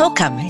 Welcome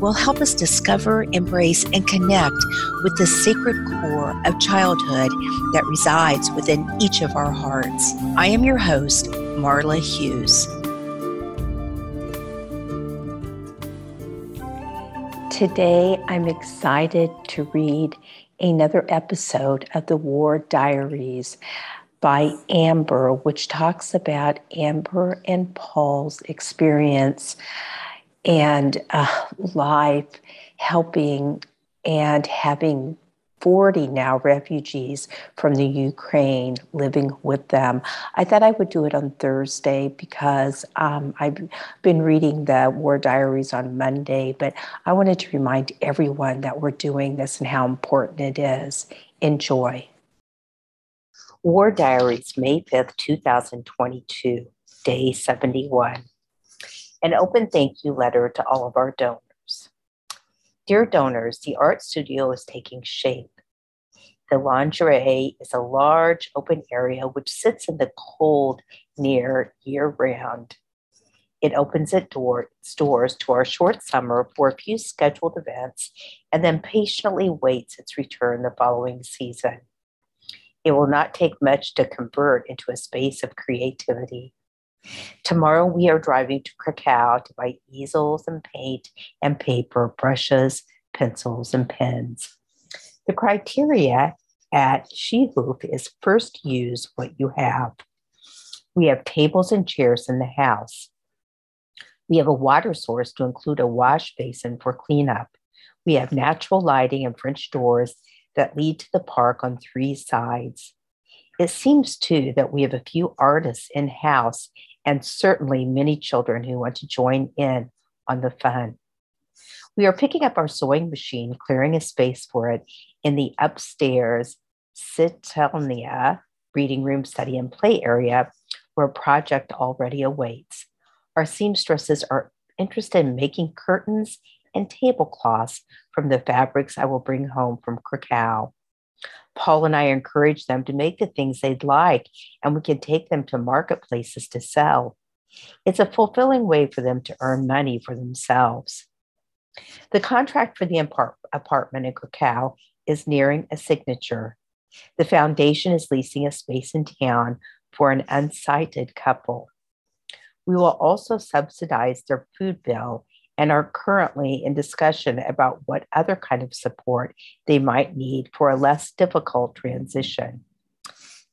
will help us discover, embrace, and connect with the sacred core of childhood that resides within each of our hearts. I am your host, Marla Hughes. Today, I'm excited to read another episode of the War Diaries by Amber, which talks about Amber and Paul's experience and uh, life helping and having 40 now refugees from the Ukraine living with them. I thought I would do it on Thursday because um, I've been reading the War Diaries on Monday, but I wanted to remind everyone that we're doing this and how important it is. Enjoy. War Diaries, May 5th, 2022, day 71. An open thank you letter to all of our donors. Dear donors, the art studio is taking shape. The orangerie is a large open area which sits in the cold near year round. It opens its door, doors to our short summer for a few scheduled events and then patiently waits its return the following season. It will not take much to convert into a space of creativity. Tomorrow we are driving to Krakow to buy easels and paint and paper, brushes, pencils, and pens. The criteria at Skihus is first use what you have. We have tables and chairs in the house. We have a water source to include a wash basin for cleanup. We have natural lighting and French doors that lead to the park on three sides. It seems too that we have a few artists in house and certainly many children who want to join in on the fun. We are picking up our sewing machine, clearing a space for it in the upstairs Czytelnia reading room, study, and play area where a project already awaits. Our seamstresses are interested in making curtains and tablecloths from the fabrics I will bring home from Krakow. Paul and I encourage them to make the things they'd like, and we can take them to marketplaces to sell. It's a fulfilling way for them to earn money for themselves. The contract for the apartment in Krakow is nearing a signature. The foundation is leasing a space in town for an unsighted couple. We will also subsidize their food bill and are currently in discussion about what other kind of support they might need for a less difficult transition.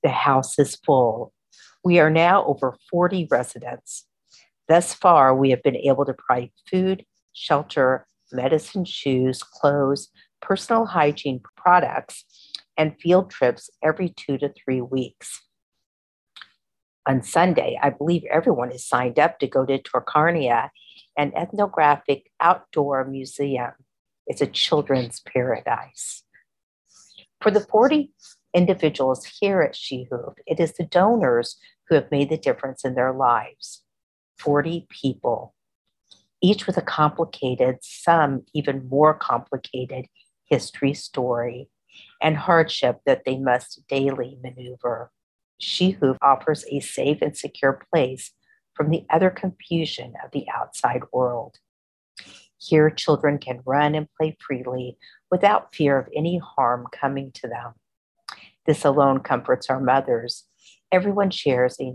The house is full. We are now over 40 residents. Thus far, we have been able to provide food, shelter, medicine, shoes, clothes, personal hygiene products, and field trips every two to three weeks. On Sunday, I believe everyone is signed up to go to Tokarnia an ethnographic outdoor museum. It's a children's paradise. For the 40 individuals here at Skihus, it is the donors who have made the difference in their lives. 40 people, each with a complicated, some even more complicated history story and hardship that they must daily maneuver. Skihus offers a safe and secure place from the other confusion of the outside world. Here, children can run and play freely without fear of any harm coming to them. This alone comforts our mothers. Everyone shares a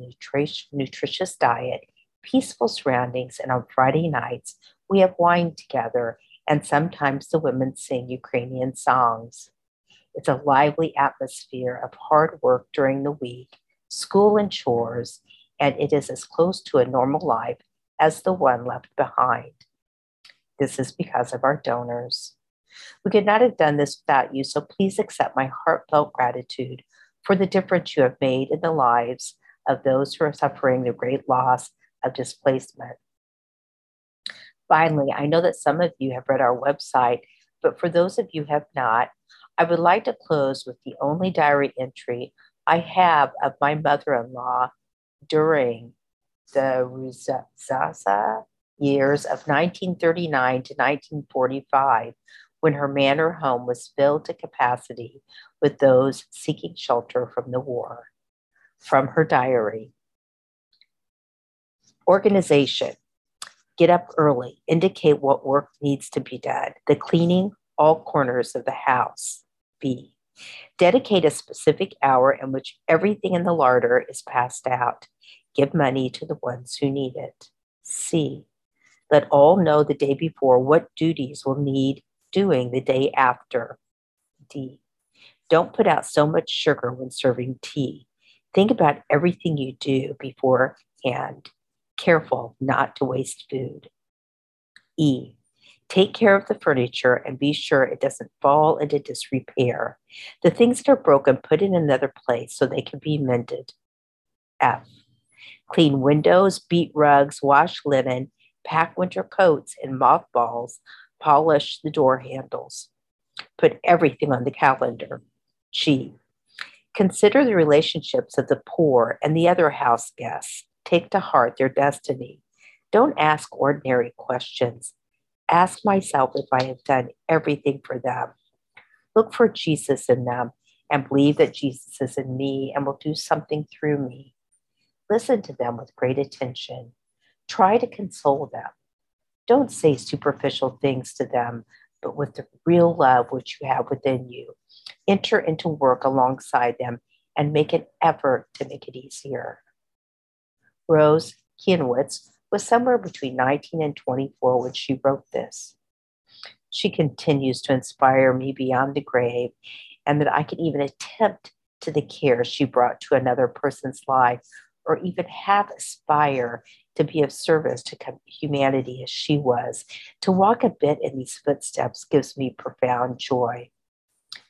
nutritious diet, peaceful surroundings, and on Friday nights, we have wine together, and sometimes the women sing Ukrainian songs. It's a lively atmosphere of hard work during the week, school and chores, and it is as close to a normal life as the one left behind. This is because of our donors. We could not have done this without you, so please accept my heartfelt gratitude for the difference you have made in the lives of those who are suffering the great loss of displacement. Finally, I know that some of you have read our website, but for those of you who have not, I would like to close with the only diary entry I have of my mother in law during the Ruzasa years of 1939 to 1945, when her manor home was filled to capacity with those seeking shelter from the war. From her diary Organization Get up early, indicate what work needs to be done, the cleaning all corners of the house. B. Dedicate a specific hour in which everything in the larder is passed out. Give money to the ones who need it. C. Let all know the day before what duties will need doing the day after. D. Don't put out so much sugar when serving tea. Think about everything you do beforehand. Careful not to waste food. E. Take care of the furniture and be sure it doesn't fall into disrepair. The things that are broken, put in another place so they can be mended. F. Clean windows, beat rugs, wash linen, pack winter coats in mothballs, polish the door handles. Put everything on the calendar. G. Consider the relationships of the poor and the other house guests. Take to heart their destiny. Don't ask ordinary questions ask myself if I have done everything for them. Look for Jesus in them and believe that Jesus is in me and will do something through me. Listen to them with great attention. Try to console them. Don't say superficial things to them, but with the real love which you have within you. Enter into work alongside them and make an effort to make it easier. Rose Kienwitz was somewhere between 19 and 24 when she wrote this. She continues to inspire me beyond the grave, and that I can even attempt to the care she brought to another person's life, or even half aspire to be of service to humanity as she was. To walk a bit in these footsteps gives me profound joy.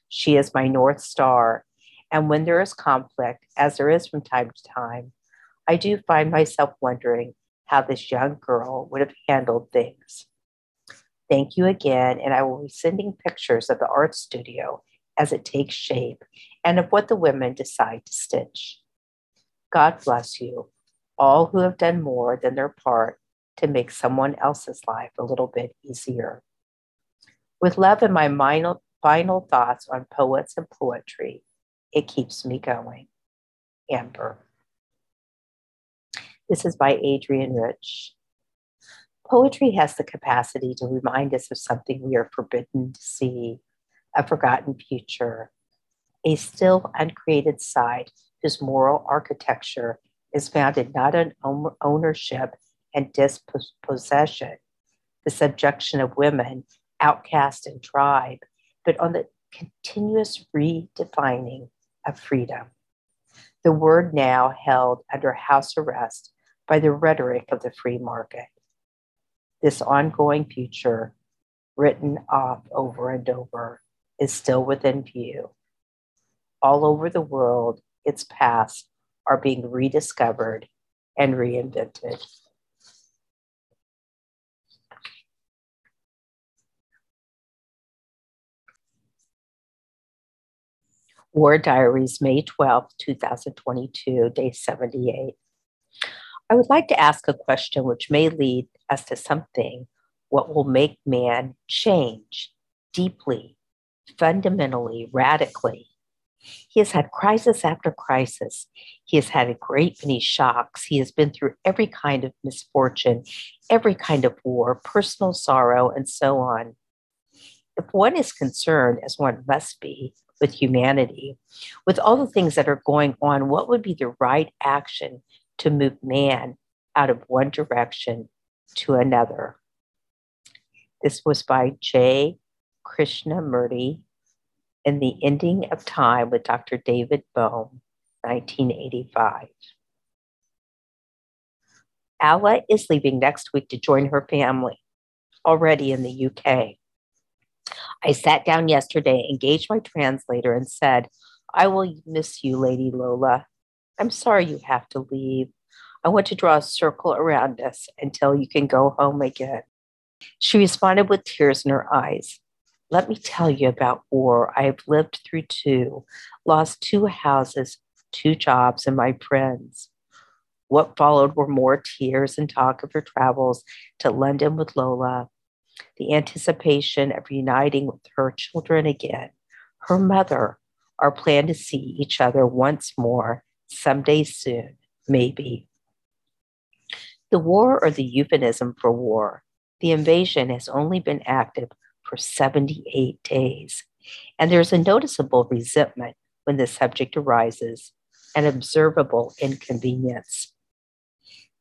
She is my North Star, and when there is conflict, as there is from time to time, I do find myself wondering how this young girl would have handled things. Thank you again, and I will be sending pictures of the art studio as it takes shape and of what the women decide to stitch. God bless you, all who have done more than their part to make someone else's life a little bit easier. With love in my final, final thoughts on poets and poetry, it keeps me going. Amber. This is by Adrienne Rich. Poetry has the capacity to remind us of something we are forbidden to see, a forgotten future, a still uncreated side whose moral architecture is founded not on ownership and dispossession, the subjection of women, outcast and tribe, but on the continuous redefining of freedom. The word now held under house arrest by the rhetoric of the free market. This ongoing future, written off over and over, is still within view. All over the world, its past are being rediscovered and reinvented. War Diaries, May 12, 2022, day 78. I would like to ask a question which may lead us to something what will make man change deeply, fundamentally, radically. He has had crisis after crisis. He has had a great many shocks. He has been through every kind of misfortune, every kind of war, personal sorrow, and so on. If one is concerned, as one must be, with humanity, with all the things that are going on, what would be the right action to move man out of one direction to another. This was by J. Krishnamurti in The Ending of Time with Dr. David Bohm, 1985. Alla is leaving next week to join her family, already in the UK. I sat down yesterday, engaged my translator, and said, I will miss you, Lady Lola. I'm sorry you have to leave. I want to draw a circle around us until you can go home again. She responded with tears in her eyes. Let me tell you about war. I have lived through two, lost two houses, two jobs, and my friends. What followed were more tears and talk of her travels to London with Lola, the anticipation of reuniting with her children again, her mother, our plan to see each other once more someday soon, maybe. The war, or the euphemism for war, the invasion has only been active for 78 days, and there's a noticeable resentment when the subject arises, an observable inconvenience.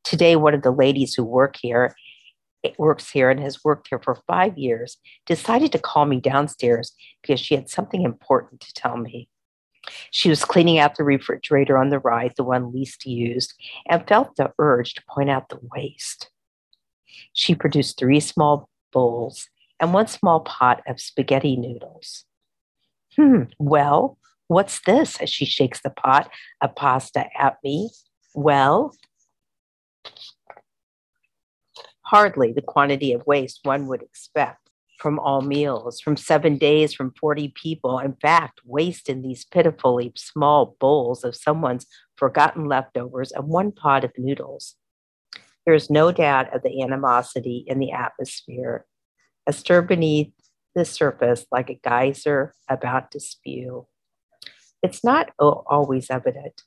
Today, one of the ladies who work here eh, works here and has worked here for five years decided to call me downstairs because she had something important to tell me. She was cleaning out the refrigerator on the right, the one least used, and felt the urge to point out the waste. She produced three small bowls and one small pot of spaghetti noodles. Hmm, well, what's this? As she shakes the pot of pasta at me. Well, hardly the quantity of waste one would expect from all meals, from seven days, from 40 people. In fact, waste in these pitifully small bowls of someone's forgotten leftovers and one pot of noodles. There is no doubt of the animosity in the atmosphere, a stir beneath the surface like a geyser about to spew. It's not always evident.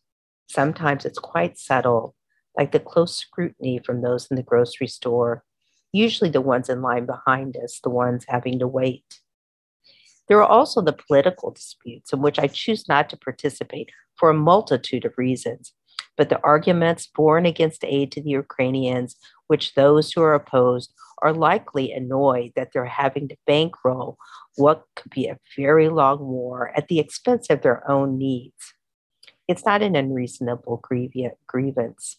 Sometimes it's quite subtle, like the close scrutiny from those in the grocery store, usually the ones in line behind us, the ones having to wait. There are also the political disputes in which I choose not to participate for a multitude of reasons, but the arguments for and against aid to the Ukrainians, which those who are opposed are likely annoyed that they're having to bankroll what could be a very long war at the expense of their own needs. It's not an unreasonable grievance.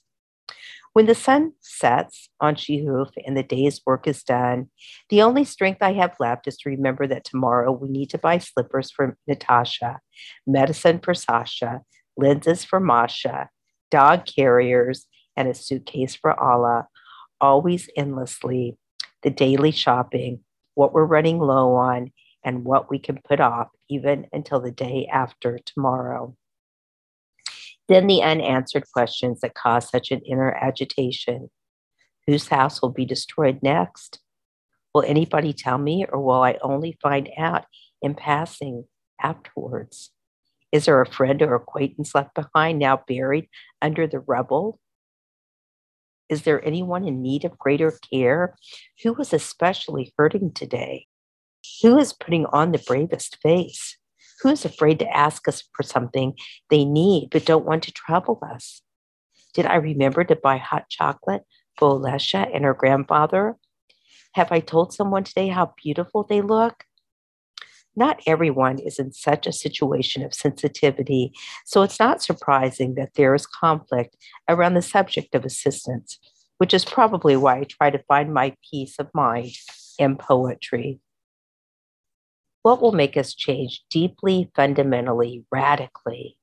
When the sun sets on Shehuv and the day's work is done, the only strength I have left is to remember that tomorrow we need to buy slippers for Natasha, medicine for Sasha, lenses for Masha, dog carriers, and a suitcase for Alla, always endlessly, the daily shopping, what we're running low on, and what we can put off even until the day after tomorrow. Then the unanswered questions that cause such an inner agitation. Whose house will be destroyed next? Will anybody tell me, or will I only find out in passing afterwards? Is there a friend or acquaintance left behind, now buried under the rubble? Is there anyone in need of greater care? Who was especially hurting today? Who is putting on the bravest face? Who is afraid to ask us for something they need but don't want to trouble us? Did I remember to buy hot chocolate for Olesha and her grandfather? Have I told someone today how beautiful they look? Not everyone is in such a situation of sensitivity, so it's not surprising that there is conflict around the subject of assistance, which is probably why I try to find my peace of mind in poetry. What will make us change deeply, fundamentally, radically?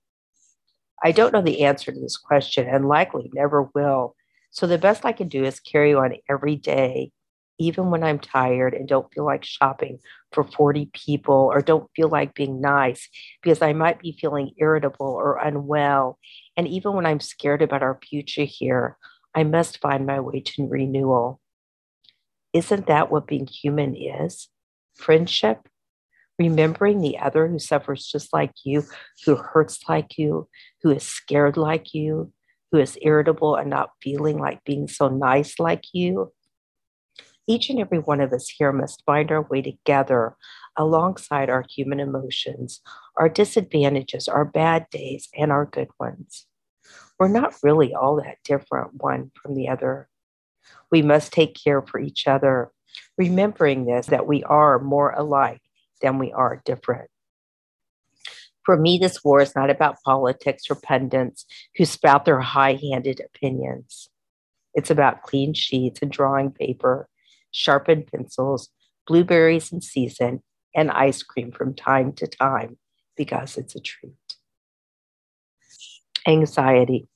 I don't know the answer to this question and likely never will. So the best I can do is carry on every day, even when I'm tired and don't feel like shopping for 40 people or don't feel like being nice because I might be feeling irritable or unwell. And even when I'm scared about our future here, I must find my way to renewal. Isn't that what being human is? Friendship, remembering the other who suffers just like you, who hurts like you, who is scared like you, who is irritable and not feeling like being so nice like you. Each and every one of us here must find our way together alongside our human emotions, our disadvantages, our bad days, and our good ones. We're not really all that different one from the other. We must take care for each other, remembering this that we are more alike than we are different. For me, this war is not about politics or pundits who spout their high handed opinions. It's about clean sheets and drawing paper, sharpened pencils, blueberries in season, and ice cream from time to time because it's a treat. Anxiety.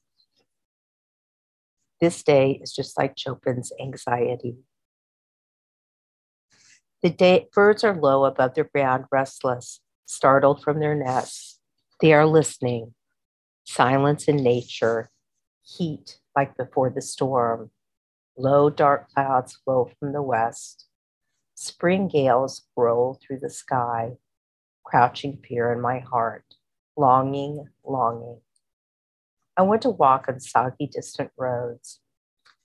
This day is just like Chopin's anxiety. The day, birds are low above the ground, restless, startled from their nests. They are listening. Silence in nature, heat like before the storm. Low dark clouds flow from the west. Spring gales roll through the sky, crouching fear in my heart, longing, longing. I want to walk on soggy, distant roads,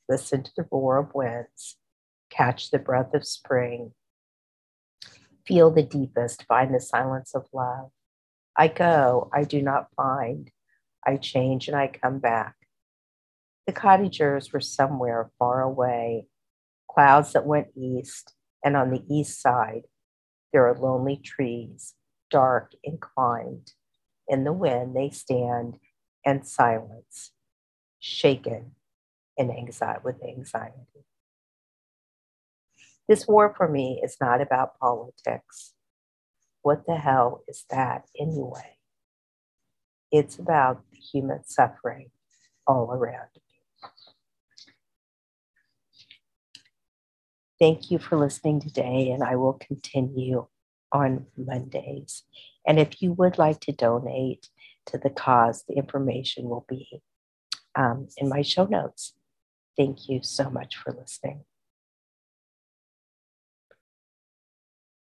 listen to the roar of winds, catch the breath of spring, feel the deepest, find the silence of love. I go, I do not find, I change and I come back. The cottagers were somewhere far away, clouds that went east, and on the east side, there are lonely trees, dark, inclined. In the wind, they stand and silence, shaken in anxiety, with anxiety. This war for me is not about politics. What the hell is that anyway? It's about the human suffering all around me. Thank you for listening today, and I will continue on Mondays. And if you would like to donate to the cause, the information will be um, in my show notes. Thank you so much for listening.